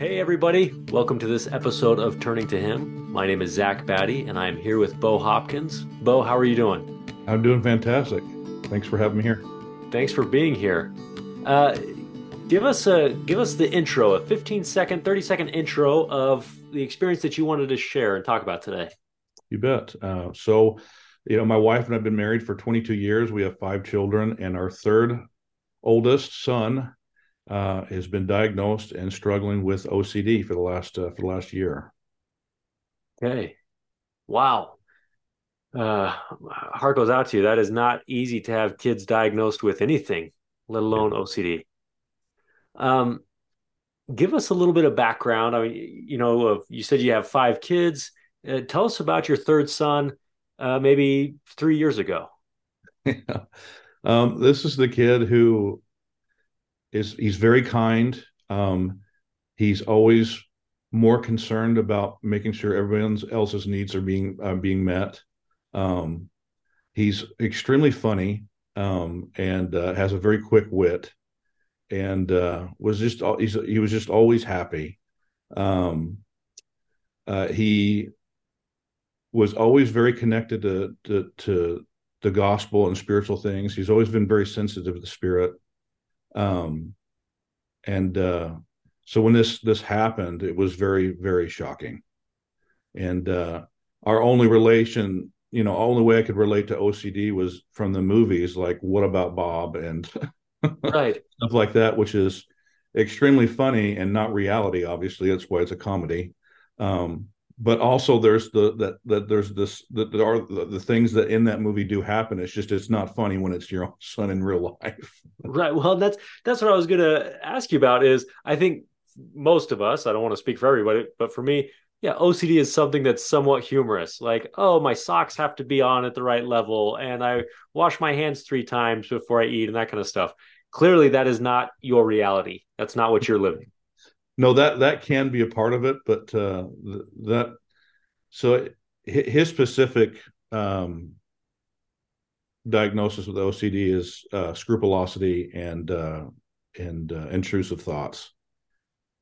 Hey, everybody. Welcome to this episode of Turning to Him. My name is Zach Batty, and I'm here with Bo Hopkins. Bo, how are you doing? I'm doing fantastic. Thanks for having me here. Thanks for being here. Uh, give us a give us the intro, a 15 second, 30 second intro of the experience that you wanted to share and talk about today. You bet. Uh, so, you know, my wife and I've been married for 22 years. We have five children, and our third oldest son uh, has been diagnosed and struggling with OCD for the last uh, for the last year. Okay, wow. Uh, heart goes out to you. That is not easy to have kids diagnosed with anything, let alone OCD. Um, give us a little bit of background. I mean, you know, you said you have five kids. Uh, tell us about your third son, uh, maybe three years ago. Yeah. Um, this is the kid who is he's very kind. Um, he's always more concerned about making sure everyone else's needs are being uh, being met. Um, he's extremely funny um, and uh, has a very quick wit, and uh, was just he was just always happy. Um, uh, he was always very connected to, to, to the gospel and spiritual things. He's always been very sensitive to the spirit. Um, and uh, so when this this happened, it was very very shocking. And uh, our only relation, you know, only way I could relate to OCD was from the movies, like What About Bob and right stuff like that, which is extremely funny and not reality. Obviously, that's why it's a comedy. Um, but also there's the that that there's this that there are the, the, things that in that movie do happen. It's just it's not funny when it's your own son in real life. Right. Well that's that's what i was going to ask you about is i think most of us i don't want to speak for everybody but for me yeah ocd is something that's somewhat humorous. Like oh my socks have to be on at the right level and i wash my hands three times before i eat and that kind of stuff. Clearly that is not your reality. That's not what you're living no that that can be a part of it but uh that so his specific um diagnosis with ocd is uh scrupulosity and uh and uh, intrusive thoughts.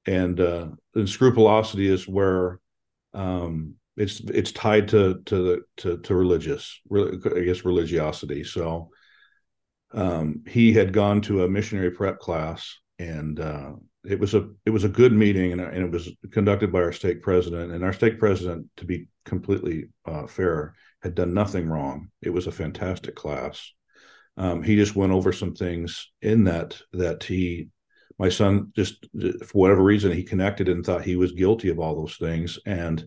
And uh and scrupulosity is where um it's it's tied to to to, to religious i guess religiosity. So um he had gone to a missionary prep class and uh it was a it was a good meeting and, and, it was conducted by our stake president and our stake president to be completely uh, fair had done nothing wrong. It was a fantastic class. Um, he just went over some things in that that he my son just for whatever reason he connected and thought he was guilty of all those things and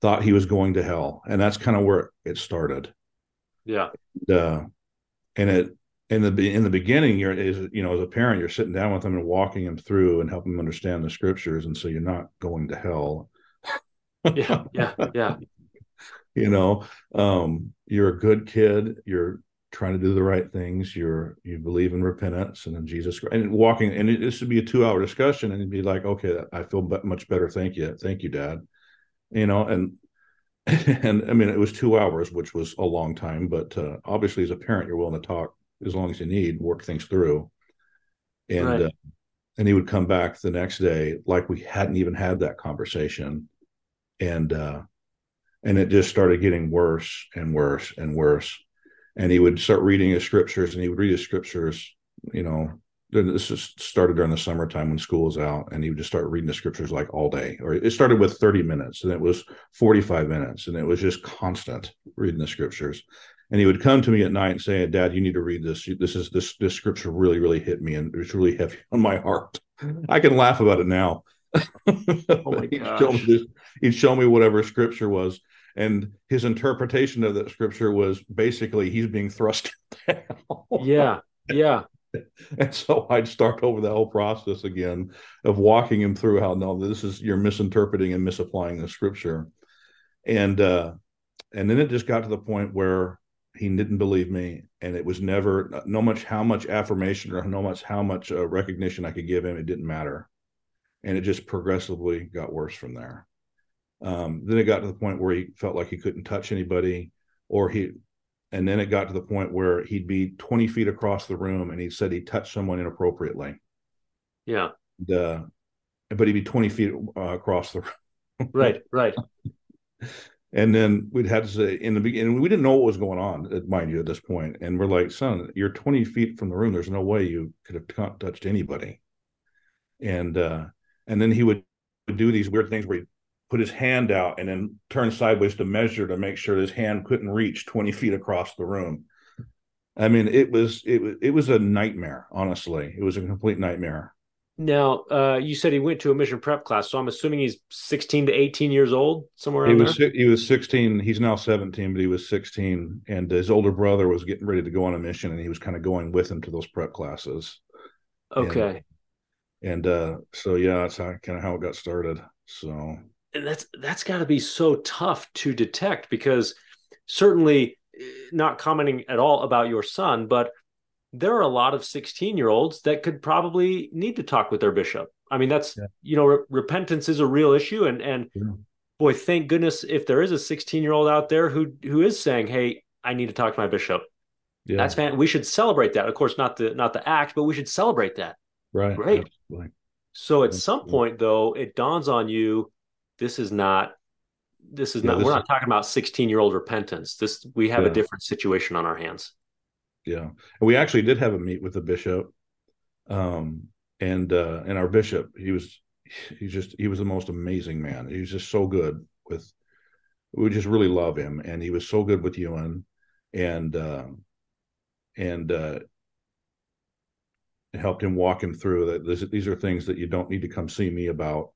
thought he was going to hell. And that's kind of where it started. Yeah. And, uh, and it in the in the beginning you're is you know as a parent you're sitting down with them and walking them through and helping them understand the scriptures and so you're not going to hell. Yeah yeah yeah. You know um you're a good kid you're trying to do the right things you're you believe in repentance and in jesus and walking and it, this would be a two hour discussion and it'd be like okay i feel much better thank you thank you dad. You know and and i mean it was two hours which was a long time but uh, obviously as a parent you're willing to talk as long as you need, work things through. And right. uh, and he would come back the next day like we hadn't even had that conversation, and uh, and it just started getting worse and worse and worse. And he would start reading his scriptures, and he would read his scriptures. You know, this just started during the summertime when school was out, and he would just start reading the scriptures like all day. Or it started with thirty minutes, and it was forty-five minutes, and it was just constant reading the scriptures and he would come to me at night and say, "Dad, you need to read this. This is this this scripture really really hit me, and it's really heavy on my heart." I can laugh about it now. oh he'd, show this, he'd show me whatever scripture was, and his interpretation of that scripture was basically he's being thrust down. yeah, yeah. And so I'd start over the whole process again of walking him through how no, this is you're misinterpreting and misapplying the scripture, and uh, and then it just got to the point where he didn't believe me and it was never no much how much affirmation or no much how much uh, recognition i could give him it didn't matter and it just progressively got worse from there um, then it got to the point where he felt like he couldn't touch anybody or he and then it got to the point where he'd be 20 feet across the room and he said he touched someone inappropriately yeah and, uh, but he'd be 20 feet uh, across the room. right, right. and then we'd have to say in the beginning, we didn't know what was going on, mind you, at this point. And we're like, son, you're 20 feet from the room. There's no way you could have touched anybody. And uh, and then he would do these weird things where he put his hand out and then turn sideways to measure to make sure his hand couldn't reach 20 feet across the room. I mean, it was it was it was a nightmare. Honestly, it was a complete nightmare. Now, uh, you said he went to a mission prep class, so I'm assuming he's 16 to 18 years old, somewhere he was, there. He was 16. He's now 17, but he was 16, and his older brother was getting ready to go on a mission, and he was kind of going with him to those prep classes. Okay. And, and uh, so yeah, that's how, kind of how it got started. So, and that's that's got to be so tough to detect because certainly eh, not commenting at all about your son, but there are a lot of 16 year olds that could probably need to talk with their bishop. I mean, that's, yeah. you know, re- repentance is a real issue. And, and yeah. boy, thank goodness if there is a 16 year old out there who, who is saying, Hey, I need to talk to my bishop. Yeah. That's fan. We should celebrate that. Of course, not the, not the act, but we should celebrate that. Right. Right. Absolutely. So at some point though, it dawns on you, this is not, this is not, this we're not talking about 16 year old repentance. This, we have a different situation on our hands yeah. And we actually did have a meet with the bishop um and uh and our bishop he was he just he was the most amazing man. He was just so good with we just really love him and he was so good with ewan and uh and uh helped him walk him through that this, these are things that you don't need to come see me about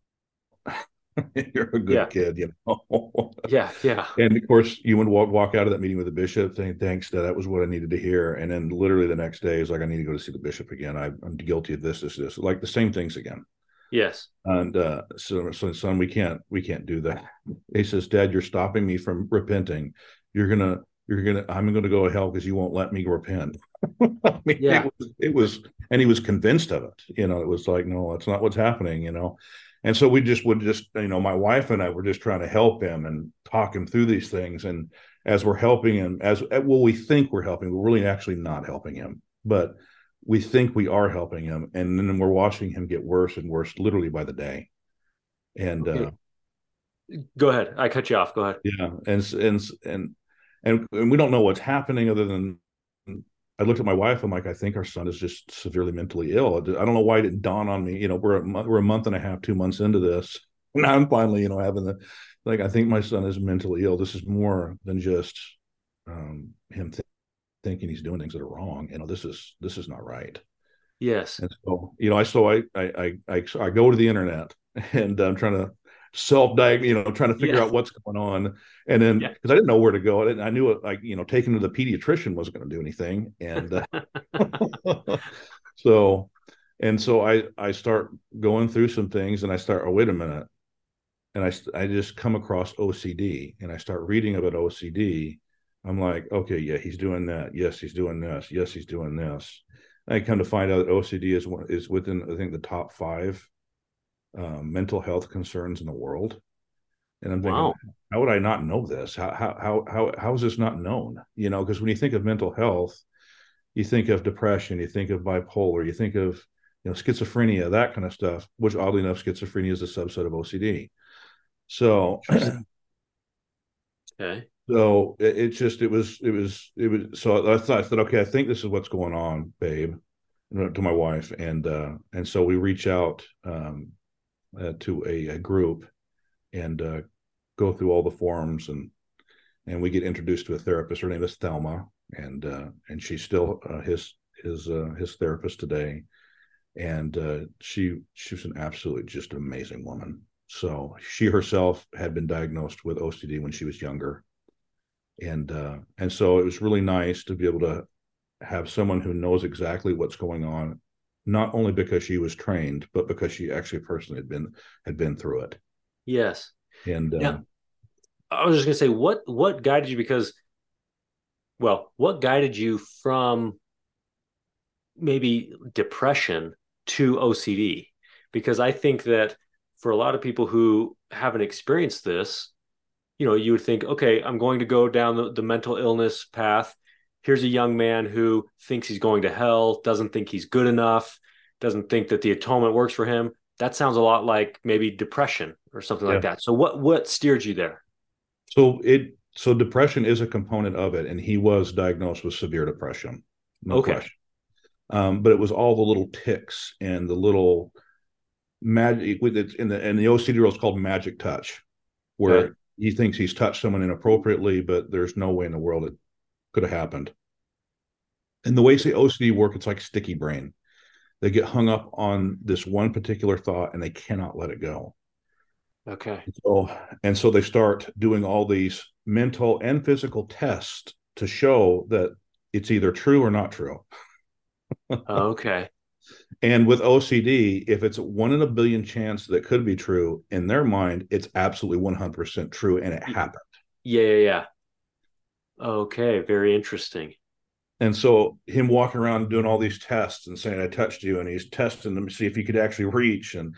you're a good yeah. kid, you know. yeah, yeah. And of course, you would walk walk out of that meeting with the bishop saying, "Thanks, that was what I needed to hear." And then literally the next day is like, "I need to go to see the bishop again. I, am guilty of this, this, this." Like the same things again. Yes. And uh, so, so, son, we can't, we can't do that. He says, "Dad, you're stopping me from repenting. You're gonna, you're gonna, I'm gonna go to hell because you won't let me repent." I mean, yeah. It was, it was, and he was convinced of it. You know, it was like, no, that's not what's happening. You know and so we just would just you know my wife and i were just trying to help him and talk him through these things. And as we're helping him as well we think we're helping we're really actually not helping him but we think we are helping him. And then we're watching him get worse and worse literally by the day. And okay. uh go ahead. I cut you off. Go ahead. Yeah. And and and and, and we don't know what's happening other than I looked at my wife. I'm like, I think our son is just severely mentally ill. I don't know why it didn't dawn on me. You know, we're a month, we're a month and a half, two months into this. and I'm finally, you know, having the like. I think my son is mentally ill. This is more than just um, him th- thinking he's doing things that are wrong. You know, this is this is not right. Yes. And so, you know, I so I I I I, go to the internet and I'm trying to self-diagnose, you know, trying to figure yes. out what's going on. And then because yeah. I didn't know where to go, I, I knew it like you know, taking to the pediatrician wasn't going to do anything. And uh, so, and so I I start going through some things, and I start. Oh, wait a minute. And I I just come across OCD, and I start reading about OCD. I'm like, okay, yeah, he's doing that. Yes, he's doing this. Yes, he's doing this. I come to find out that OCD is one is within I think the top five um, mental health concerns in the world. And I'm thinking, wow. how would I not know this? How how how how is this not known? You know, because when you think of mental health, you think of depression, you think of bipolar, you think of you know schizophrenia, that kind of stuff. Which oddly enough, schizophrenia is a subset of OCD. So, okay. So it, it, just it was it was it was so I thought I thought okay I think this is what's going on, babe, to my wife, and uh, and so we reach out um, uh, to a, a, group and uh, go through all the forms and and we get introduced to a therapist. Her name is Thelma, and uh, and she's still uh, his his uh, his therapist today. And uh, she she was an absolutely just amazing woman. So she herself had been diagnosed with OCD when she was younger, and and so it was really nice to be able to have someone who knows exactly what's going on not only because she was trained, but because she actually personally had been had been through it. Yes. And yeah. Um, I was just gonna say, what what guided you? Because, well, what guided you from maybe depression to OCD? Because I think that for a lot of people who haven't experienced this, you know, you would think, okay, I'm going to go down the, the mental illness path here's a young man who thinks he's going to hell, doesn't think he's good enough, doesn't think that the atonement works for him. that sounds a lot like maybe depression or something yeah. like that. So what what steered you there? So it so depression is a component of it, and he was diagnosed with severe depression. No okay. question. Um, but it was all the little ticks and the little magic in the in the OCD world it's called magic touch, where he thinks he's touched someone inappropriately, but there's no way in the world it could have happened. And the way the OCD work, it's like sticky brain. They get hung up on this one particular thought and they cannot let it go. Okay. So and so they start doing all these mental and physical tests to show that it's either true or not true. okay. And with OCD, if it's one in a billion chance that could be true, in their mind, it's absolutely 100% true and it mm-hmm. happened. Yeah, yeah, yeah. Okay, very interesting. And so him walking around doing all these tests and saying, I touched you, and he's testing them to see if he could actually reach and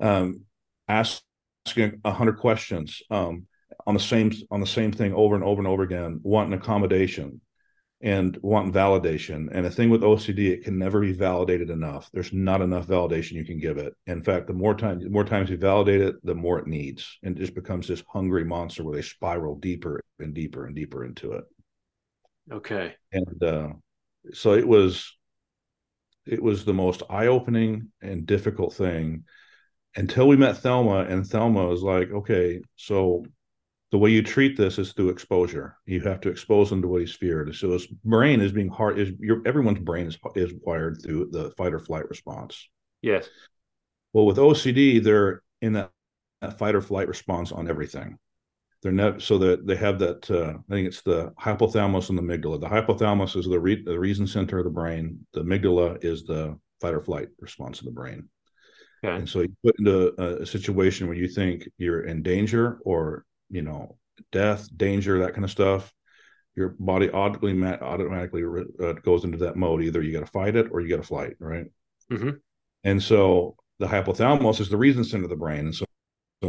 um, asking a hundred questions um, on the same on the same thing over and over and over again, wanting accommodation and wanting validation. And the thing with OCD, it can never be validated enough. There's not enough validation you can give it. In fact, the more the more times you validate it, the more it needs, and it just becomes this hungry monster where they spiral deeper and deeper and deeper into it. Okay. And uh, so it was it was the most eye-opening and difficult thing until we met Thelma and Thelma was like, okay, so the way you treat this is through exposure. You have to expose them to what he's feared. So his brain is being hard is your everyone's brain is is wired through the fight or flight response. Yes. Well, with OCD, they're in that, that fight or flight response on everything they're not so that they have that uh, i think it's the hypothalamus and the amygdala. The hypothalamus is the, re- the reason center of the brain. The amygdala is the fight or flight response of the brain. Okay. and so you put into a, a, situation where you think you're in danger or you know death danger that kind of stuff your body automatically automatically uh, goes into that mode. Either you got to fight it or you got to flight right? Mm-hmm. and so the hypothalamus is the reason center of the brain. And so so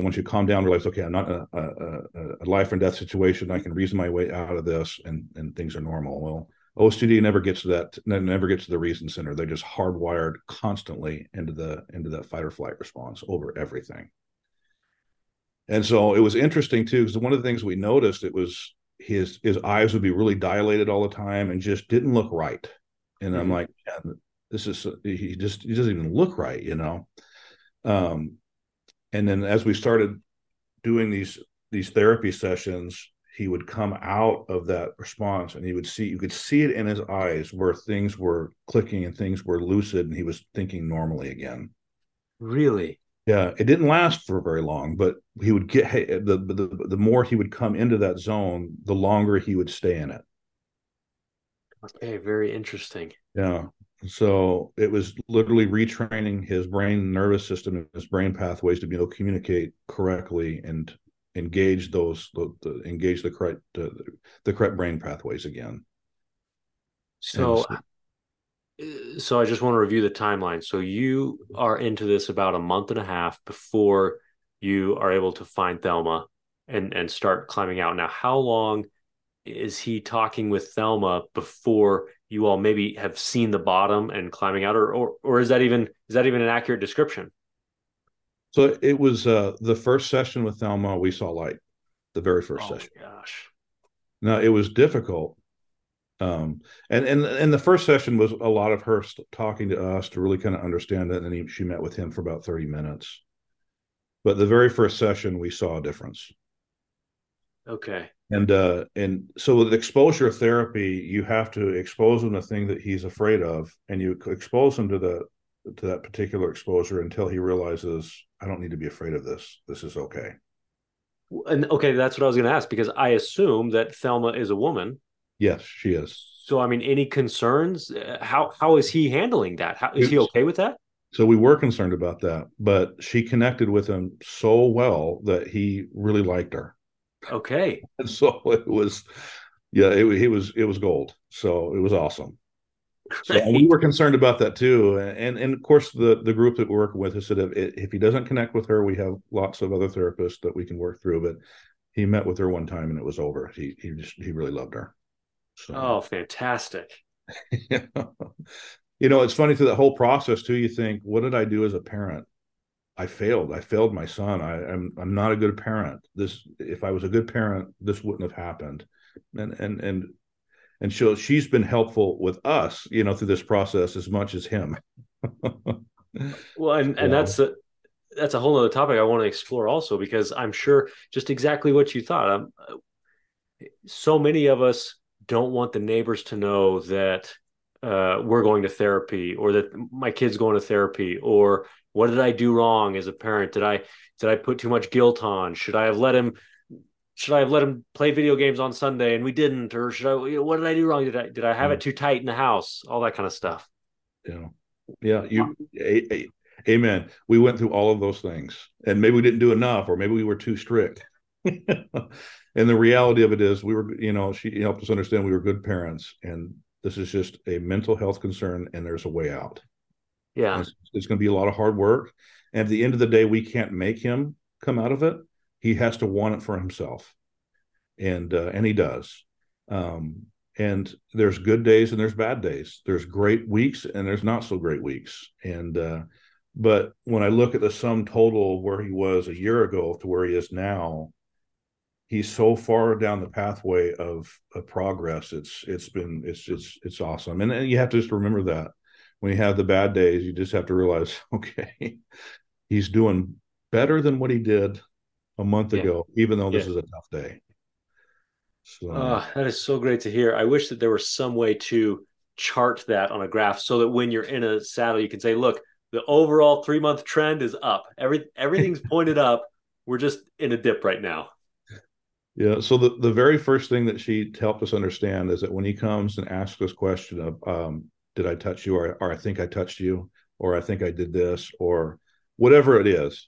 once you calm down, realize, okay, I'm not a, a, a, life and death situation. I can reason my way out of this, and and things are normal. Well, OCD never gets to that. Never gets to the reason center. They're just hardwired constantly into the into that fight or flight response over everything. And so it was interesting too, because one of the things we noticed it was his his eyes would be really dilated all the time and just didn't look right. And mm-hmm. I'm like, this is he just he doesn't even look right, you know. Um, and then as we started doing these these therapy sessions he would come out of that response and he would see you could see it in his eyes where things were clicking and things were lucid and he was thinking normally again. Really? Yeah it didn't last for very long but he would get the, the the more he would come into that zone the longer he would stay in it. Okay very interesting. Yeah so it was literally retraining his brain nervous system and his brain pathways to be able to communicate correctly and engage those the, the engage the correct uh, the correct brain pathways again. So, so, uh, so I just want to review the timeline. So you are into this about a month and a half before you are able to find Thelma and and start climbing out. Now, how long is he talking with Thelma before you all maybe have seen the bottom and climbing out, or or, or is that even is that even an accurate description? So it was uh, the first session with Thelma. We saw light, the very first oh session. Gosh, now it was difficult, um, and and and the first session was a lot of her talking to us to really kind of understand it. And then he, she met with him for about thirty minutes. But the very first session, we saw a difference. Okay. And uh and so with exposure therapy you have to expose him to thing that he's afraid of and you expose him to the to that particular exposure until he realizes i don't need to be afraid of this. This is okay. And okay that's what i was going to ask because i assume that thelma is a woman. Yes she is. So i mean any concerns? How how is he handling that? How is he okay with that? So we were concerned about that but she connected with him so well that he really liked her Okay. And so it was, yeah, it, it was it was gold. So it was awesome. So we were concerned about that too, and and of course the the group that we're working with has said if if he doesn't connect with her, we have lots of other therapists that we can work through. But he met with her one time and it was over. He he just he really loved her. So. Oh, fantastic! you know, it's funny through that whole process too. You think, what did I do as a parent? I failed. I failed my son. I, am I'm, I'm not a good parent. This if I was a good parent, this wouldn't have happened. And and and and so she's been helpful with us, you know, through this process as much as him. well, and and that's a, that's a whole other topic I want to explore also because I'm sure just exactly what you thought. Um, so many of us don't want the neighbors to know that uh, we're going to therapy or that my kid's going to therapy or what did I do wrong as a parent? Did I did I put too much guilt on? Should I have let him should I have let him play video games on Sunday and we didn't? Or should I what did I do wrong? Did I did I have yeah. it too tight in the house? All that kind of stuff. Yeah. Yeah. You a, a, amen. We went through all of those things. And maybe we didn't do enough, or maybe we were too strict. and the reality of it is we were, you know, she helped us understand we were good parents and this is just a mental health concern and there's a way out. Yeah. It's, it's going to be a lot of hard work. And at the end of the day, we can't make him come out of it. He has to want it for himself. And uh, and he does. Um, and there's good days and there's bad days. There's great weeks and there's not so great weeks. And uh, but when I look at the sum total of where he was a year ago to where he is now, he's so far down the pathway of, of progress. It's it's been it's it's it's awesome. And, and you have to just remember that when you have the bad days, you just have to realize, okay, he's doing better than what he did a month yeah. ago, even though this yeah. is a tough day. So uh, that is so great to hear. I wish that there was some way to chart that on a graph so that when you're in a saddle, you can say, look, the overall three month trend is up. Every everything's pointed up. We're just in a dip right now. Yeah. So the, the very first thing that she helped us understand is that when he comes and asks us question of, um, did I touch you? Or, or I think I touched you, or I think I did this, or whatever it is.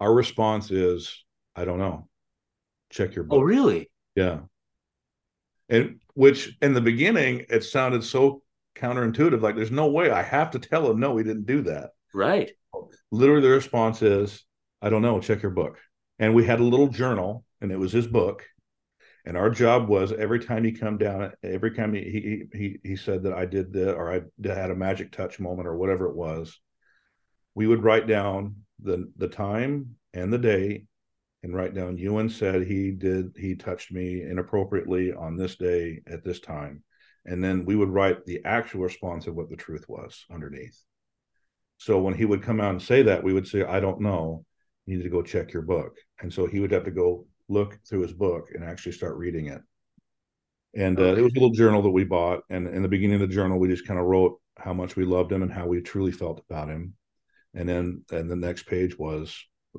Our response is, I don't know. Check your oh, book. Oh, really? Yeah. And which in the beginning, it sounded so counterintuitive. Like, there's no way I have to tell him, no, he didn't do that. Right. Literally, the response is, I don't know. Check your book. And we had a little journal, and it was his book and our job was every time he come down every time he he he, said that i did the or i had a magic touch moment or whatever it was we would write down the the time and the day and write down ewan said he did he touched me inappropriately on this day at this time. And then we would write the actual response of what the truth was underneath. So when he would come out and say that we would say i don't know. You need to go check your book. And so he would have to go look through his book and actually start reading it. And uh, it was a little journal that we bought. And in the beginning of the journal, we just kind of wrote how much we loved him and how we truly felt about him. And then, and the next page was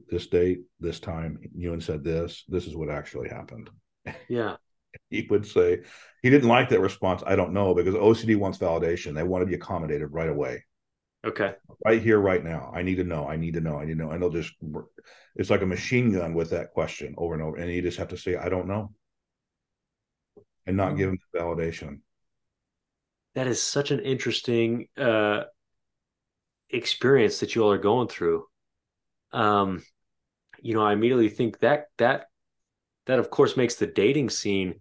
this date, this time, Ewan said this, this is what actually happened. Yeah. he would say he didn't like that response. I don't know because OCD wants validation. They want to be accommodated right away. Okay. Right here, right now. I need to know. I need to know. I need to know. And they'll just, it's like a machine gun with that question over and over. And you just have to say, I don't know. And not give them the validation. That is such an interesting uh, experience that you all are going through. Um, you know, I immediately think that, that, that of course makes the dating scene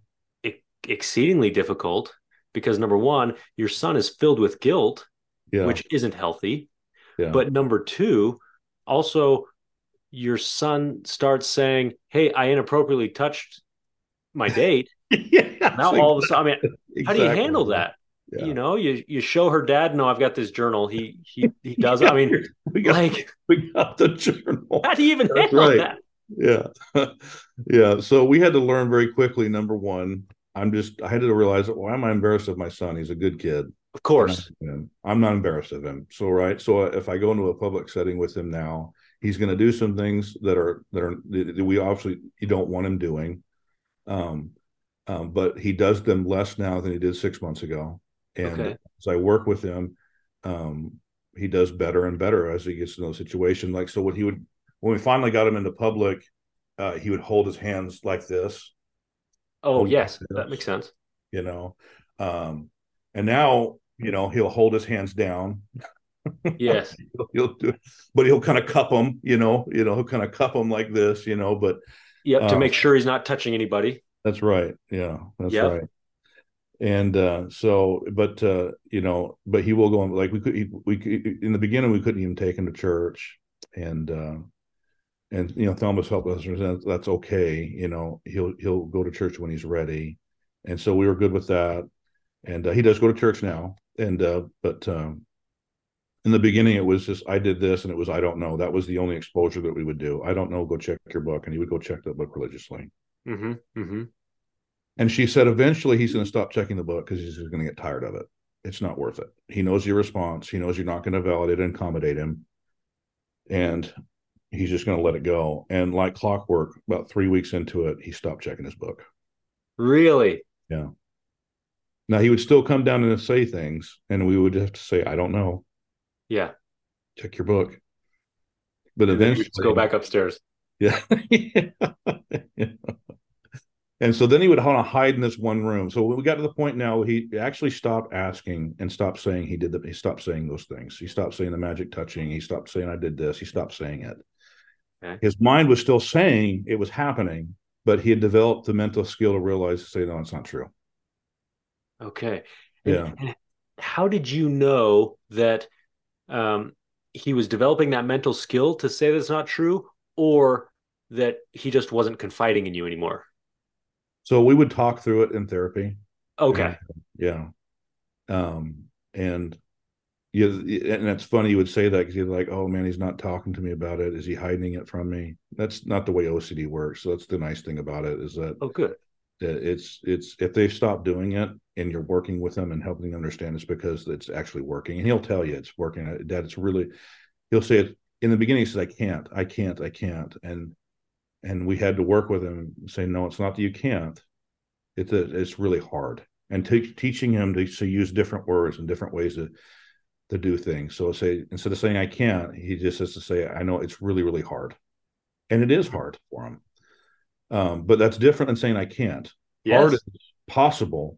exceedingly difficult because number one, your son is filled with guilt yeah. which isn't healthy. Yeah. But number two, also your son starts saying, Hey, I inappropriately touched my date. yeah, now all of a sudden, I mean, exactly. how do you handle that? Yeah. You know, you you show her dad, no, I've got this journal. He he he does. I mean, we got, like we got the journal. How do you even That's handle right. that? Yeah, yeah. So we had to learn very quickly. Number one, I'm just I had to realize, why am I embarrassed of my son? He's a good kid. Of course. I'm not embarrassed of him. So right. So if I go into a public setting with him now, he's going to do some things that are that are that we obviously you don't want him doing. Um, um, but he does them less now than he did six months ago. And okay. as I work with him, um, he does better and better as he gets in know the situation. Like so, what he would when we finally got him into public, uh, he would hold his hands like this. Oh yes, like that makes sense. You know, um, and now you know, he'll hold his hands down. Yes. he'll, he'll, do, but he'll kind of cup them, you know, you know, he'll kind of cup them like this, you know, but yep, uh, to make sure he's not touching anybody. That's right. Yeah, that's yep. right. And uh, so, but uh, you know, but he will go on. Like we could, he, we could, in the beginning, we couldn't even take him to church. and uh, and you know Thelma helped us that's okay. You know, he'll he'll go to church when he's ready, and so we were good with that. And uh, he does go to church now, and uh, but um, in the beginning it was just I did this, and it was I don't know. That was the only exposure that we would do. I don't know. Go check your book, and he would go check that book religiously. Mm-hmm. Mm-hmm. And she said eventually he's going to stop checking the book because he's going to get tired of it. It's not worth it. He knows your response. He knows you're not going to validate and accommodate him. And he's just going to let it go. And like clockwork, about three weeks into it, he stopped checking his book. Really? Yeah. Now he would still come down and say things, and we would have to say, "I don't know." Yeah. Check your book. But And eventually, just go back upstairs. Yeah. And so then he would want to hide in this one room. So we got to the point now he actually stopped asking and stopped saying he did the he stopped saying those things. He stopped saying the magic touching. He stopped saying I did this. He stopped saying it. Okay. His mind was still saying it was happening, but he had developed the mental skill to realize to say no, it's not true. Okay. And- Yeah. and How did you know that um, he was developing that mental skill to say that's not true, or that he just wasn't confiding in you anymore? So we would talk through it in therapy. Okay. Yeah. Um, and yeah, and that's funny you would say that because you're like, oh man, he's not talking to me about it. Is he hiding it from me? That's not the way OCD works. So that's the nice thing about it is that Oh, good. That it's it's if they stop doing it and you're working with them and helping them understand it's because it's actually working. And he'll tell you it's working. Uh, that it's really he'll say it in the beginning, he says, I can't, I can't, I can't. And and we had to work with him and say, no, it's not that you can't. It's that it's really hard. And te- teaching him to, to use different words and different ways to to do things. So say instead of saying I can't, he just has to say, I know it's really, really hard. And it is hard for him. Um, but that's different than saying I can't. Yes. Hard is possible,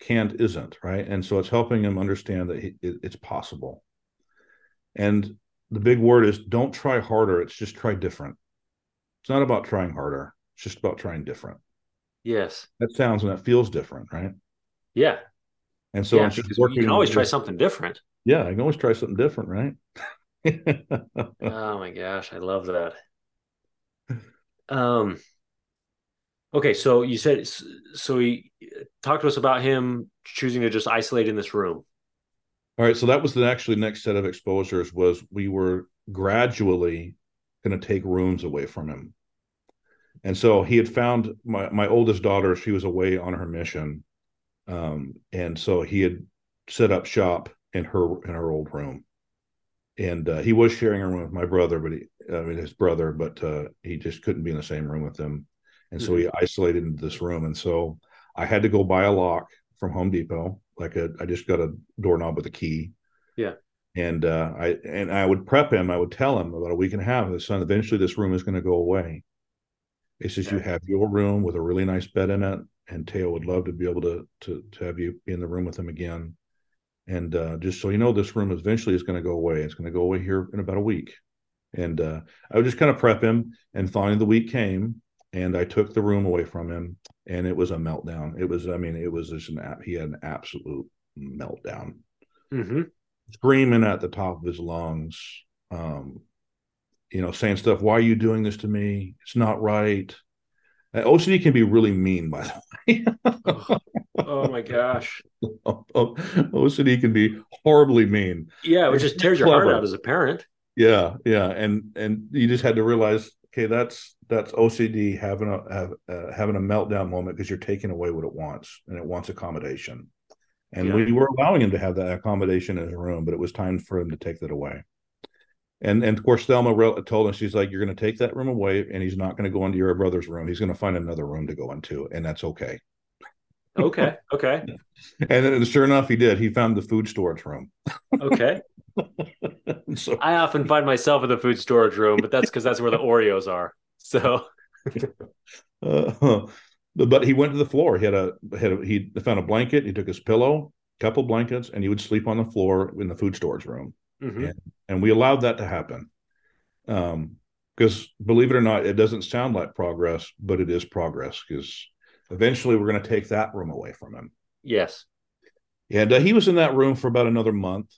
can't isn't, right? And so it's helping him understand that he, it, it's possible. And the big word is don't try harder, it's just try different. It's not about trying harder, it's just about trying different. Yes. That sounds and that feels different, right? Yeah. And so yeah. You can always try something different. Yeah, I can always try something different, right? Oh my gosh, I love that. Um, okay, so you said so. He talked to us about him choosing to just isolate in this room. All right, so that was the actually next set of exposures was we were gradually going to take rooms away from him. And so he had found my my oldest daughter, she was away on her mission. Um, and so he had set up shop in her in her old room. And uh, he was sharing a room with my brother, but he I mean his brother, but uh, he just couldn't be in the same room with them. And so he isolated into this room. And so I had to go buy a lock from Home Depot. Like a, I just got a doorknob with a key. Yeah. And uh, I and I would prep him. I would tell him about a week and a half. His son, eventually, this room is going to go away. He says you have your room with a really nice bed in it, and Teo would love to be able to to to have you be in the room with him again. And uh, just so you know, this room eventually is going to go away. It's going to go away here in about a week. And uh, I would just kind of prep him. And finally, the week came, and I took the room away from him, and it was a meltdown. It was, I mean, it was just an app. He had an absolute meltdown, Mm-hmm. screaming at the top of his lungs, um, you know, saying stuff. Why are you doing this to me? It's not right. Uh, OCD can be really mean, by the way. Oh my gosh. OCD can be horribly mean. Yeah, it It's just tears your heart out as a parent. Yeah, yeah, and and you just had to realize, okay, that's that's OCD having a have, uh, having a meltdown moment because you're taking away what it wants, and it wants accommodation. And Yeah. we were allowing him to have that accommodation in his room, but it was time for him to take that away. And and of course, Thelma told him she's like, "You're going to take that room away, and he's not going to go into your brother's room. He's going to find another room to go into, and that's okay." Okay. Okay. And then, sure enough, he did. He found the food storage room. Okay. so I often find myself in the food storage room, but that's because that's where the Oreos are. So Uh, but he went to the floor. He had a had a, he found a blanket. He took his pillow, couple blankets, and he would sleep on the floor in the food storage room. mhm. Yeah. And we allowed that to happen. Um, because believe it or not, it doesn't sound like progress, but it is progress. Because eventually, we're going to take that room away from him. yes. And uh, he was in that room for about another month.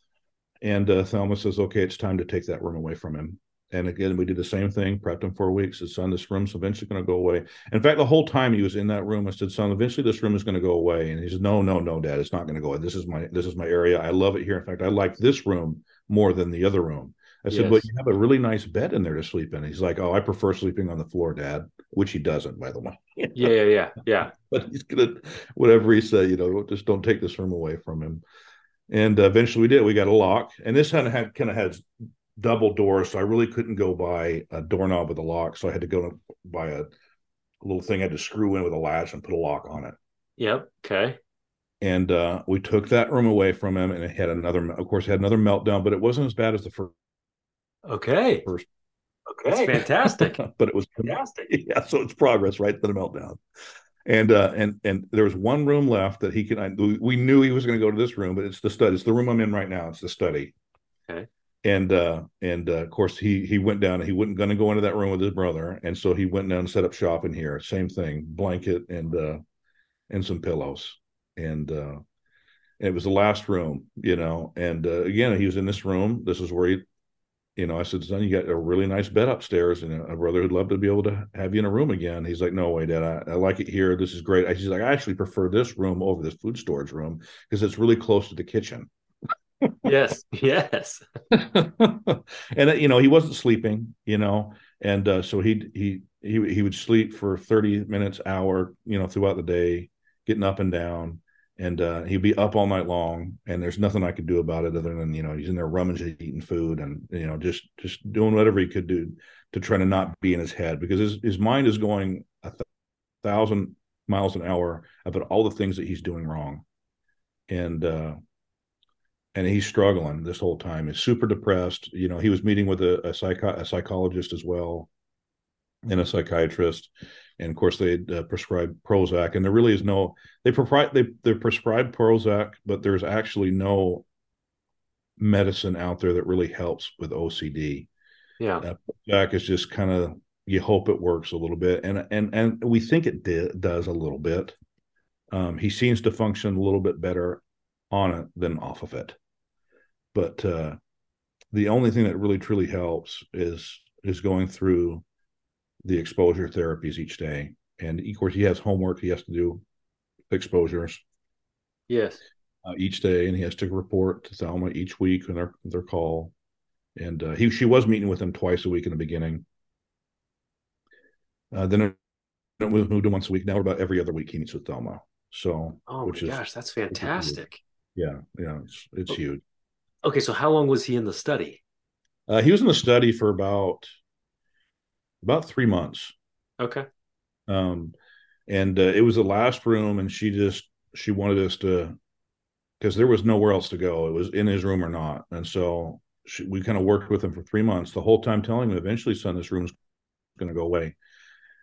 And uh, Thelma says, "Okay, it's time to take that room away from him." And again, we did the same thing, prepped him for weeks. Said, son, this room's eventually going to go away. In fact, the whole time he was in that room, I said, son, eventually this room is going to go away. And he said, no, no, no, dad, it's not going to go away. This is my, this is my area. I love it here. In fact, I like this room more than the other room. I said, yes. but you have a really nice bed in there to sleep in. He's like, oh, I prefer sleeping on the floor, dad, which he doesn't, by the way. yeah, yeah, yeah, yeah. but he's going to, whatever he said, you know, just don't take this room away from him. And uh, eventually we did. We got a lock. And this kind of had, kind of has double doors. So I really couldn't go by a doorknob with a lock. So I had to go by a, a little thing I had to screw in with a latch and put a lock on it. Yep. Okay and uh, we took that room away from him and it had another of course had another meltdown but it wasn't as bad as the first Okay. First. Okay. That's fantastic. but it was fantastic. Yeah. So it's progress right to the meltdown. And uh, and and there was one room left that he could. I, we knew he was going to go to this room, but it's the study. It's the room I'm in right now. It's the study. Okay. And uh, and uh, of course he he went down. He wasn't going to go into that room with his brother, and so he went down and set up shop in here. Same thing, blanket and uh, and some pillows, and uh, it was the last room, you know. And uh, again, he was in this room. This is where he you know, I said, son, you got a really nice bed upstairs, and a brother would love to be able to have you in a room again. He's like, no way, Dad. I, I like it here. This is great. He's like, I actually prefer this room over this food storage room because it's really close to the kitchen. Yes, yes. and you know, he wasn't sleeping. You know, and uh, so he he he he would sleep for thirty minutes, hour, you know, throughout the day, getting up and down and uh, he'd be up all night long and there's nothing i could do about it other than you know he's in there rummaging eating food and you know just just doing whatever he could do to try to not be in his head because his, his mind is going a th- thousand miles an hour about all the things that he's doing wrong and uh and he's struggling this whole time he's super depressed you know he was meeting with a, a, psycho- a psychologist as well and a psychiatrist and of course they uh, prescribe Prozac, and there really is no they provide they they prescribe Prozac, but there's actually no medicine out there that really helps with OCD. Yeah, uh, Prozac is just kind of you hope it works a little bit, and and and we think it did, does a little bit. Um, he seems to function a little bit better on it than off of it, but uh, the only thing that really truly helps is is going through the exposure therapies each day. And of course, he has homework he has to do exposures. Yes. Uh, each day, and he has to report to Thelma each week on their their call. And uh, he she was meeting with him twice a week in the beginning. Uh, then it, it moved to once a week. Now about every other week he meets with Thelma. So, oh my is, gosh, that's fantastic. Yeah, yeah, it's it's okay. huge. Okay, so how long was he in the study? Uh, he was in the study for about about three months. Okay. Um, and uh, it was the last room, and she just she wanted us to because there was nowhere else to go. It was in his room or not, and so she, we kind of worked with him for three months. The whole time telling him, eventually, son, this room's going to go away.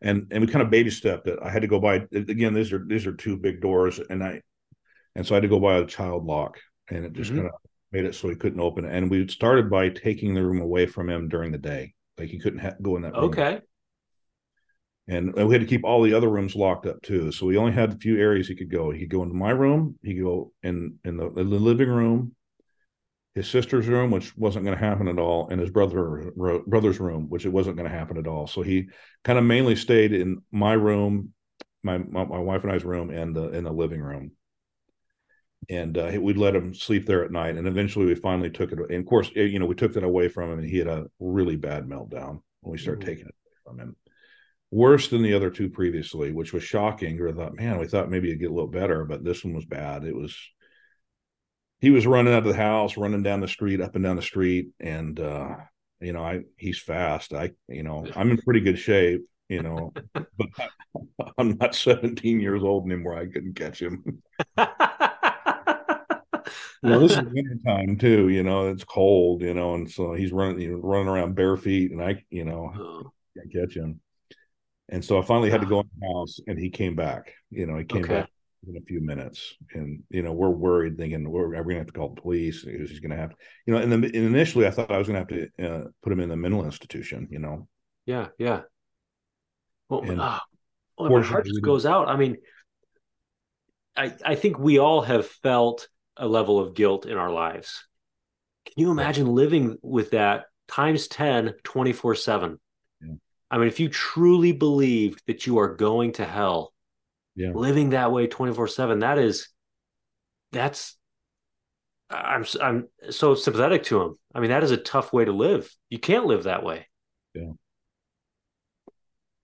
And and we kind of baby stepped it. I had to go by again. These are these are two big doors, and I and so I had to go buy a child lock, and it just mm-hmm. kind of made it so he couldn't open it. And we started by taking the room away from him during the day. Like he couldn't ha- go in that room. Okay. And, and we had to keep all the other rooms locked up too. So we only had a few areas he could go. He could go into my room. He could go in in the, in the living room, his sister's room, which wasn't going to happen at all, and his brother brother's room, which it wasn't going to happen at all. So he kind of mainly stayed in my room, my, my my wife and I's room, and the in the living room and uh, we'd let him sleep there at night. And eventually, we finally took it. And of course, eh, you know, we took that away from him, and he had a really bad meltdown when we started mm-hmm. taking it from him. Worse than the other two previously, which was shocking. We thought, man, we thought maybe it'd get a little better, but this one was bad. It was. He was running out of the house, running down the street, up and down the street, and uh, you know, I he's fast. I, you know, I'm in pretty good shape, you know, but I'm not 17 years old anymore. I couldn't catch him. well, this is winter time too. You know, it's cold. You know, and so he's running, you know, running around bare feet, and I, you know, oh. can't catch him. And so I finally had to go in the house, and he came back. You know, he came okay. back in a few minutes, and you know, we're worried, thinking we're, we're going to have to call the police. He's going to have, you know, and then initially I thought I was going to have to uh, put him in the mental institution. You know. Yeah. Yeah. Well, and, uh, well my heart just goes out. I mean, I I think we all have felt a level of guilt in our lives. Can you imagine living with that times 10 24 7 i mean if you truly believed that you are going to hell yeah. living that way 24 7 that is that's i'm i'm so sympathetic to him. I mean that is a tough way to live. You can't live that way. Yeah.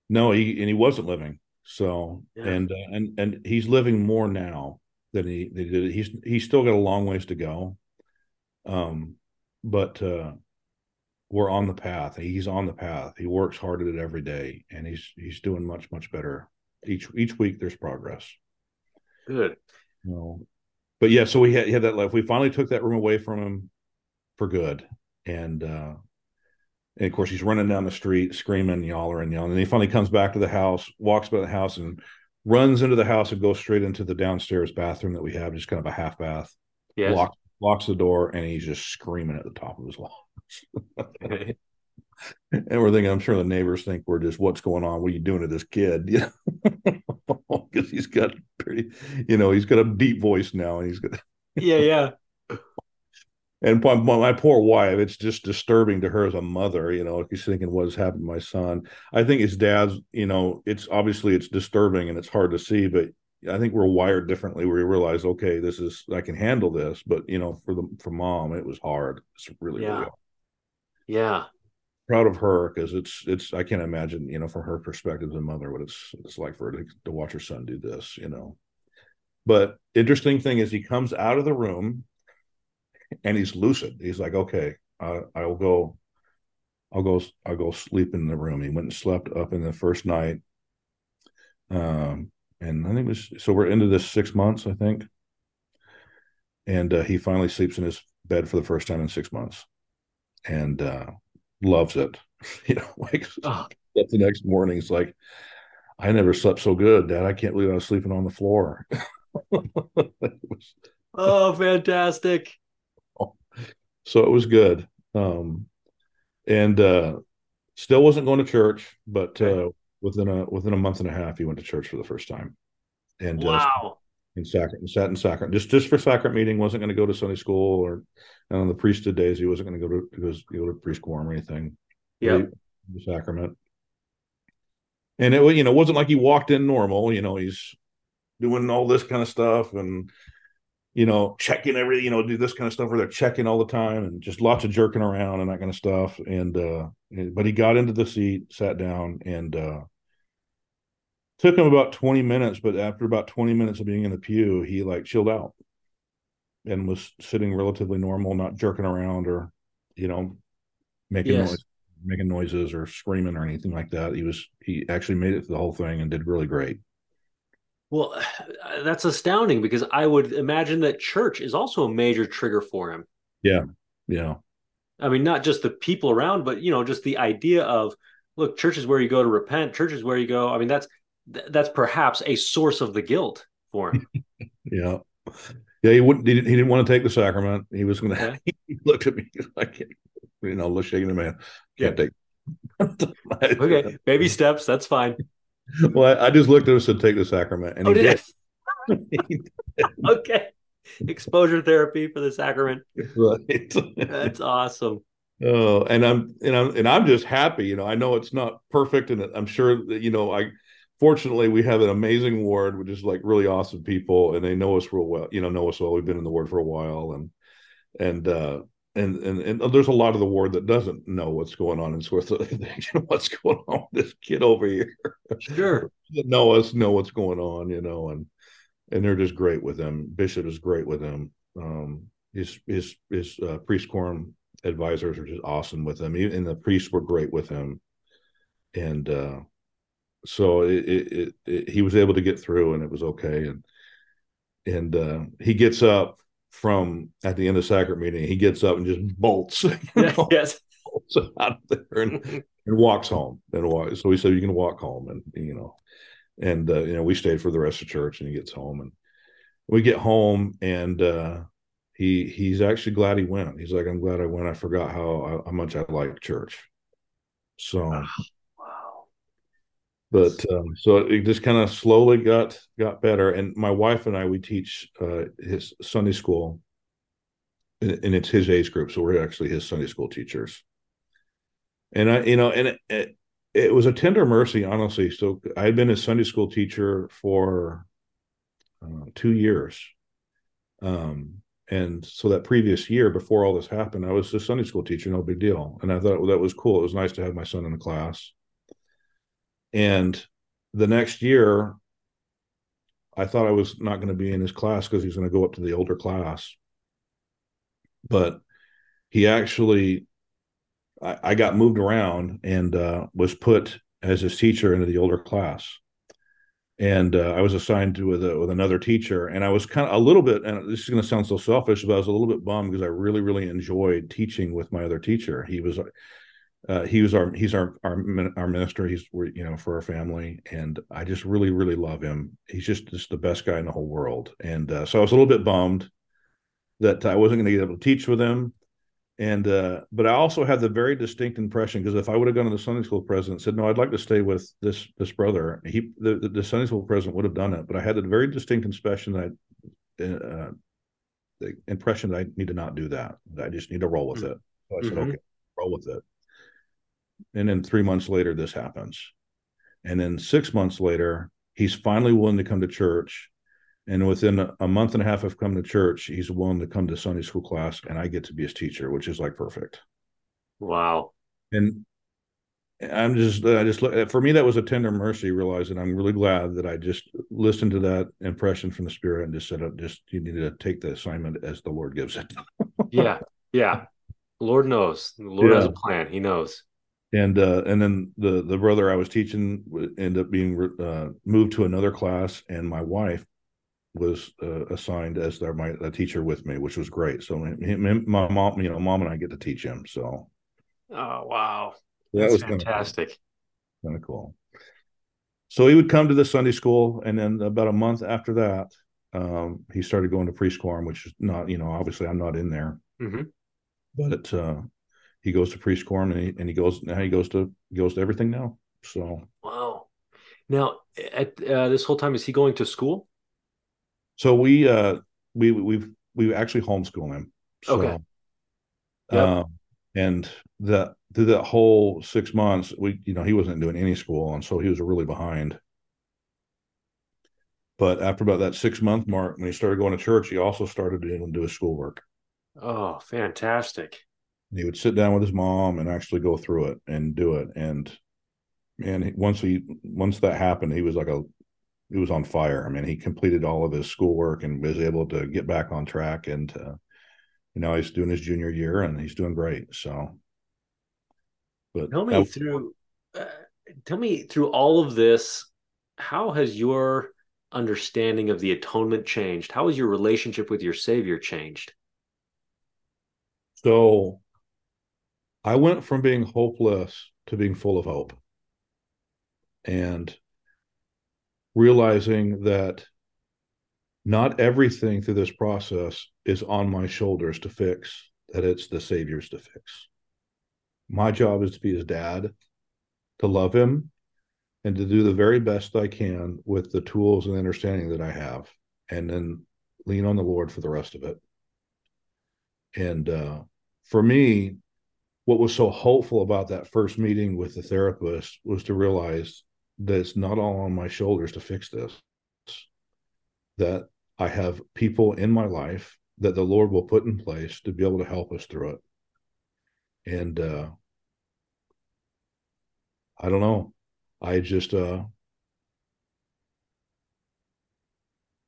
No he and he wasn't living so Yeah. and uh, and and he's living more now than he, than he did he's he's still got a long ways to go. Um but uh we're on the path. He's on the path. He works hard at it every day and he's he's doing much much better. Each each week there's progress. Good. You know but yeah so we had, had that life. We finally took that room away from him for good. And uh and of course he's running down the street screaming yallering yelling and he finally comes back to the house walks by the house and runs into the house and goes straight into the downstairs bathroom that we have just kind of a half bath. Yes. Locks locks the door and he's just screaming at the top of his lungs. And we're thinking i'm sure the neighbors think we're just what's going on? What are you doing to this kid? You know? Because he's got pretty you know he's got a deep voice now and he's got yeah yeah and my, my poor wife it's just disturbing to her as a mother you know she's thinking what has happened to my son i think his dad's you know it's obviously it's disturbing and it's hard to see but i think we're wired differently where we realize okay this is i can handle this but you know for the for mom it was hard it's really Yeah. really hard. yeah proud of her because it's it's i can't imagine you know from her perspective as a mother what it's it's like for her to, to watch her son do this you know but interesting thing is he comes out of the room and he's lucid. He's like okay uh, i'll go i'll go i'll go sleep in the room. He went and slept up in the first night. Um and i think it was so we're into this six months i think. And uh, he finally sleeps in his bed for the first time in six months and uh loves it. You know like oh, the next morning it's like i never slept so good dad. I can't believe i was sleeping on the floor. Was- oh fantastic so it was good. Um and uh still wasn't going to church but uh within a within a month and a half he went to church for the first time. And uh, in sacrament sat in sacrament just just for sacrament meeting wasn't going to go to sunday school or on the priesthood days he wasn't going to go to go, go to priest quorum or anything. Yeah the sacrament. And it you know wasn't like he walked in normal you know he's doing all this kind of stuff and you know checking every you know do this kind of stuff where they're checking all the time and just lots of jerking around and that kind of stuff. And uh but he got into the seat sat down and uh took him about 20 minutes but after about 20 minutes of being in the pew he like chilled out and was sitting relatively normal not jerking around or you know making Yes. noise making noises or screaming or anything like that. He was he actually made it through the whole thing and did really great well that's astounding because i would imagine that church is also a major trigger for him yeah Yeah. I mean, not just the people around, but you know, just the idea of look, church is where you go to repent. Church is where you go. I mean, that's th- that's perhaps a source of the guilt for him. yeah yeah he wouldn't he didn't, he didn't want to take the sacrament he was gonna Okay. he looked at me like you know look shaking the man can't take okay, baby steps. That's fine. well I, I just looked at him and said take the sacrament and Oh, he did did okay, exposure therapy for the sacrament. right That's awesome. Oh, and I'm and I'm and I'm just happy. You know, I know it's not perfect, and I'm sure that you know. I fortunately we have an amazing ward, which is like really awesome people, and they know us real well. You know, know us well. We've been in the ward for a while, and and uh and and and there's a lot of the ward that doesn't know what's going on in Swiss. what's going on with this kid over here? Sure. know us know what's going on, you know, and and they're just great with him. Bishop is great with him. Um, his his his uh, priest quorum advisors are just awesome with him. Even and the priests were great with him, and uh, so it, it, it he was able to get through, and it was okay. And and uh, he gets up from at the end of sacrament meeting. He gets up and just bolts, know, yes. bolts out of there and and walks home and walk. So he said, "You can walk home," and you know, and uh, you know, we stayed for the rest of church, and he gets home, and we get home, and uh, he he's actually glad he went. He's like, "I'm glad I went. I forgot how how much I like church." So. But um, so it just kind of slowly got got better. And my wife and I, we teach uh, his Sunday school, and and it's his age group, so we're actually his Sunday school teachers and I, you know, and it, it, it was a tender mercy, honestly. So I had been a Sunday school teacher for uh, two years. Um, and so that previous year, before all this happened, I was a Sunday school teacher, no big deal. And I thought well, that was cool. It was nice to have my son in the class. And the next year, I thought I was not going to be in his class because he's going to go up to the older class. But he actually, I, I got moved around and uh, was put as his teacher into the older class. And uh, I was assigned to with, a, with another teacher, and I was kind of a little bit. And this is going to sound so selfish, but I was a little bit bummed because I really, really enjoyed teaching with my other teacher. He was uh, he was our he's our our our minister. He's you know for our family, and I just really really love him. He's just just the best guy in the whole world. And uh, so I was a little bit bummed that I wasn't going to get able to teach with him. And uh, but I also had the very distinct impression because if I would have gone to the Sunday school president and said no, I'd like to stay with this this brother, he the, the Sunday school president would have done it. But I had the very distinct impression that I, uh, the impression that I need to not do that. I just need to roll with mm-hmm. it. So I said, mm-hmm. okay, roll with it. And then three months later, this happens. And then six months later, he's finally willing to come to church. And within a month and a half of coming to church, he's willing to come to Sunday school class, and I get to be his teacher, which is like perfect. Wow. And I'm just, I just, for me, that was a tender mercy, realizing I'm really glad that I just listened to that impression from the Spirit and just said, up just, you need to take the assignment as the Lord gives it. yeah. Yeah. Lord knows. The Lord yeah. has a plan. He knows and uh, and then the the brother I was teaching ended up being uh, moved to another class, and my wife was uh, assigned as their my a teacher with me, which was great. So him, my mom, you know, mom and I get to teach him. So, oh wow, that That's was fantastic, kind of cool. So he would come to the Sunday school, and then about a month after that, um, he started going to preschool, which is not, you know, obviously I'm not in there, mm-hmm. but uh, he goes to preschool and he, and he goes now he goes to he goes to everything now. So wow. Now at uh, this whole time is he going to school? So we uh we we've we actually homeschool him. So, okay. Yep. Um, and the through that whole six months, we you know he wasn't doing any school, and so he was really behind. But after about that six month mark, when he started going to church, he also started to do his schoolwork. Oh, fantastic! He would sit down with his mom and actually go through it and do it. And and once he once that happened he was like a he was on fire. I mean he completed all of his schoolwork and was able to get back on track. And uh, you know he's doing his junior year and he's doing great. So but tell me that, through uh, tell me through all of this how has your understanding of the atonement changed? How has your relationship with your savior changed? So I went from being hopeless to being full of hope and realizing that not everything through this process is on my shoulders to fix, that it's the Savior's to fix. My job is to be his dad, to love him, and to do the very best I can with the tools and understanding that I have, and then lean on the Lord for the rest of it. And uh, for me, what was so hopeful about that first meeting with the therapist was to realize that it's not all on my shoulders to fix this. That i have people in my life that the lord will put in place to be able to help us through it. And uh i don't know. I just uh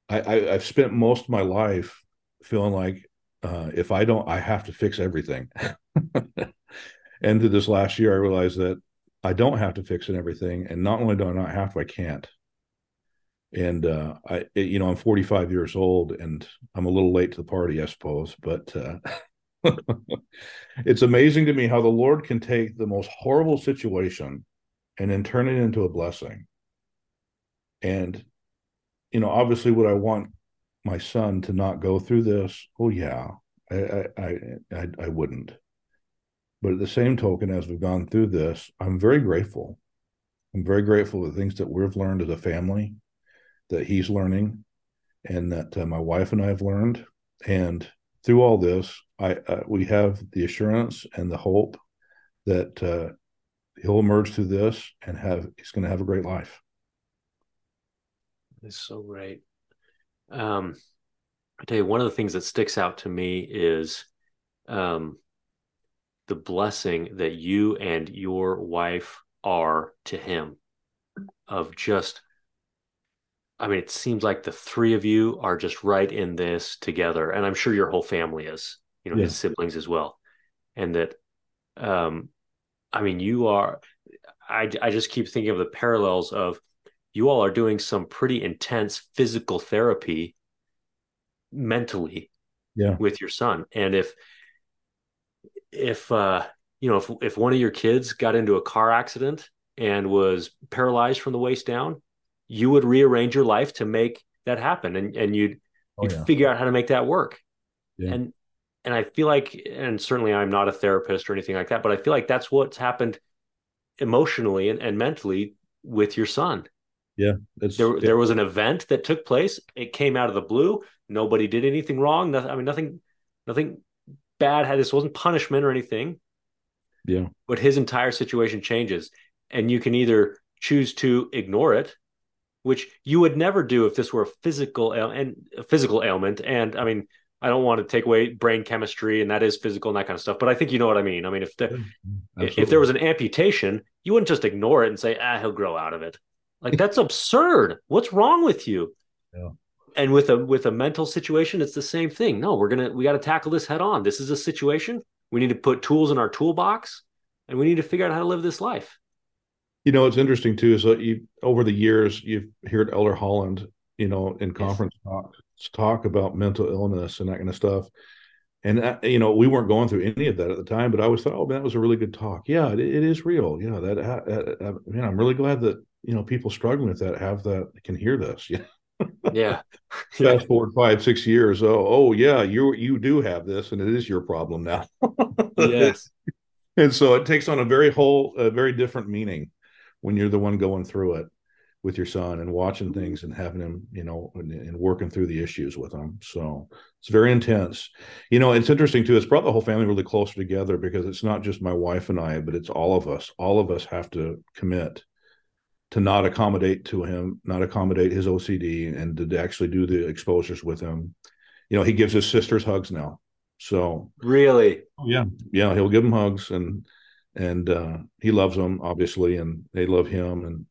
I, I i've spent most of my life feeling like uh, if I don't, I have to fix everything. and through this last year, I realized that I don't have to fix it everything, and not only do I not have to, I can't. And uh, I, it, you know, I'm 45 years old, and I'm a little late to the party, I suppose. But uh, it's amazing to me how the Lord can take the most horrible situation and then turn it into a blessing. And you know, obviously, would I want my son to not go through this? Oh yeah, I I I, I wouldn't. But at the same token, as we've gone through this, I'm very grateful. I'm very grateful for the things that we've learned as a family, that he's learning, and that uh, my wife and I have learned. And through all this, I uh, we have the assurance and the hope that uh, he'll emerge through this and have he's going to have a great life. It's so great. Um, I tell you, one of the things that sticks out to me is um, the blessing that you and your wife are to him of just I mean, it seems like the three of you are just right in this together, and I'm sure your whole family is, you know, yeah. his siblings as well, and that, um, I mean, you are. I I just keep thinking of the parallels of you all are doing some pretty intense physical therapy mentally, yeah, with your son, and if if uh you know if if one of your kids got into a car accident and was paralyzed from the waist down you would rearrange your life to make that happen and and you'd oh, you'd yeah. figure out how to make that work yeah. and and i feel like and certainly i'm not a therapist or anything like that but i feel like that's what's happened emotionally and, and mentally with your son yeah there, yeah. there was an event that took place it came out of the blue nobody did anything wrong nothing, i mean nothing nothing bad had this wasn't punishment or anything yeah but his entire situation changes and you can either choose to ignore it which you would never do if this were a physical ail- and a physical ailment. And I mean, I don't want to take away brain chemistry and that is physical and that kind of stuff, but I think you know what I mean. I mean, if the, if there was an amputation, you wouldn't just ignore it and say, ah, he'll grow out of it. Like that's absurd. What's wrong with you? Yeah. And with a with a mental situation, it's the same thing. No, we're gonna we got to tackle this head on. This is a situation. We need to put tools in our toolbox, and we need to figure out how to live this life. You know, it's interesting too. So you over the years, you've heard Elder Holland, you know, in conference yes. talks talk about mental illness and that kind of stuff. And that, you know, we weren't going through any of that at the time, but I always thought, oh man, that was a really good talk. Yeah, it, it is real. Yeah, that, that, that man, I'm really glad that you know people struggling with that have that can hear this. Yeah. Yeah. Fast forward five, six years. Oh, oh yeah, you you do have this, and it is your problem now. yes. And so it takes on a very whole, a very different meaning when you're the one going through it with your son and watching things and having him, you know, and, and, working through the issues with him. So it's very intense. You know, it's interesting too. It's brought the whole family really closer together because it's not just my wife and I, but it's all of us. All of us have to commit to not accommodate to him, not accommodate his OCD, and to actually do the exposures with him. You know, he gives his sisters hugs now. So really, yeah, yeah, he'll give them hugs and and uh, he loves them obviously, and they love him. And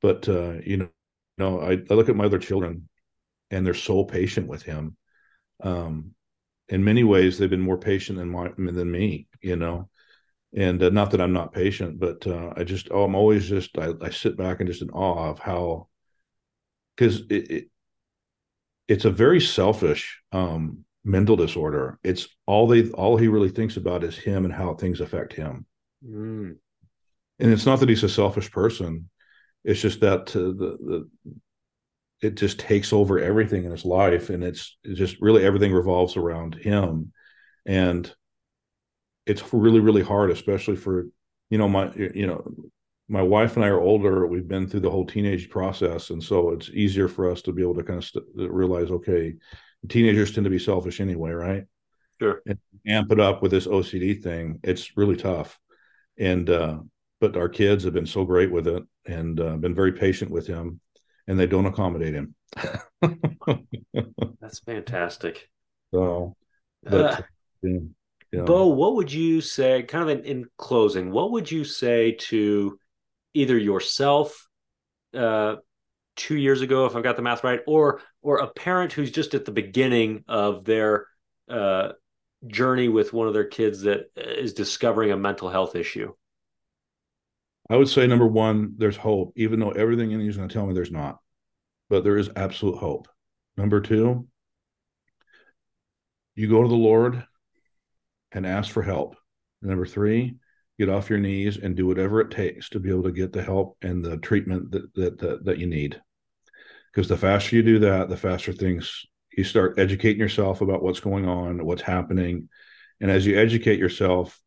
but uh, you know, you know, I, I look at my other children, and they're so patient with him. Um, in many ways, they've been more patient than my than me. You know, and uh, not that I'm not patient, but uh, I just oh, I'm always just I, I sit back and just in awe of how because it, it, it's a very selfish um, mental disorder. It's all they all he really thinks about is him and how things affect him. Mm. And it's not that he's a selfish person. It's just that uh, the the it just takes over everything in his life, and it's, it's just really everything revolves around him, and it's really really hard, especially for you know my you know my wife and I are older. We've been through the whole teenage process, and so it's easier for us to be able to kind of st- realize, okay, teenagers tend to be selfish anyway, right? Sure. And amp it up with this OCD thing. It's really tough and uh, but our kids have been so great with it and uh, been very patient with him and they don't accommodate him that's fantastic so but, uh, yeah. Bo what would you say kind of in, in, closing what would you say to either yourself uh, two years ago if i've got the math right or or a parent who's just at the beginning of their uh, journey with one of their kids that is discovering a mental health issue? I would say number one, there's hope, even though everything in you is going to tell me there's not, but there is absolute hope. Number two, you go to the Lord and ask for help. Number three, get off your knees and do whatever it takes to be able to get the help and the treatment that that that, that you need. Because the faster you do that, the faster things you start educating yourself about what's going on, what's happening. And as you educate yourself,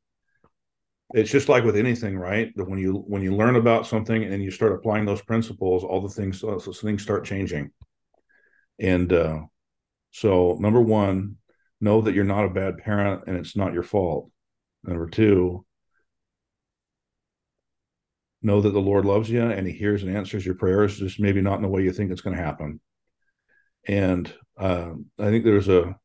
it's just like with anything, right? That when you when you learn about something and you start applying those principles, all the things those things start changing. And uh, so, number one, know that you're not a bad parent and it's not your fault. Number two, know that the Lord loves you and He hears and answers your prayers, just maybe not in the way you think it's going to happen. And uh, I think there's a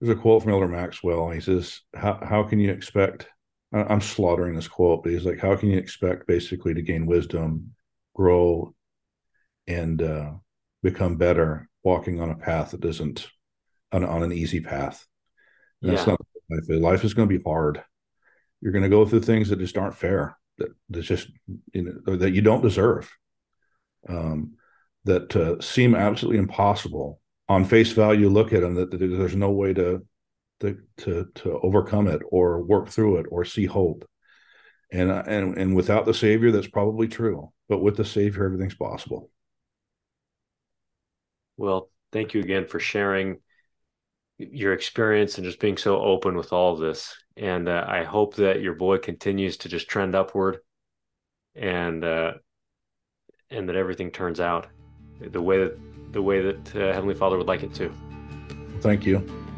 there's a quote from Elder Maxwell. He says, "How how can you expect?" I'm slaughtering this quote, but he's like, "How can you expect basically to gain wisdom, grow, and uh, become better walking on a path that isn't on, on an easy path?" Yeah. That's not life. Life is going to be hard. You're going to go through things that just aren't fair that that's just you know that you don't deserve um, that uh, seem absolutely impossible on face value look at them that, that there's no way to, to to to overcome it or work through it or see hope and and and without the savior that's probably true but with the savior everything's possible well thank you again for sharing your experience and just being so open with all of this. And uh, I hope that your boy continues to just trend upward, and uh, and that everything turns out the way that the way that uh, Heavenly Father would like it to. Thank you.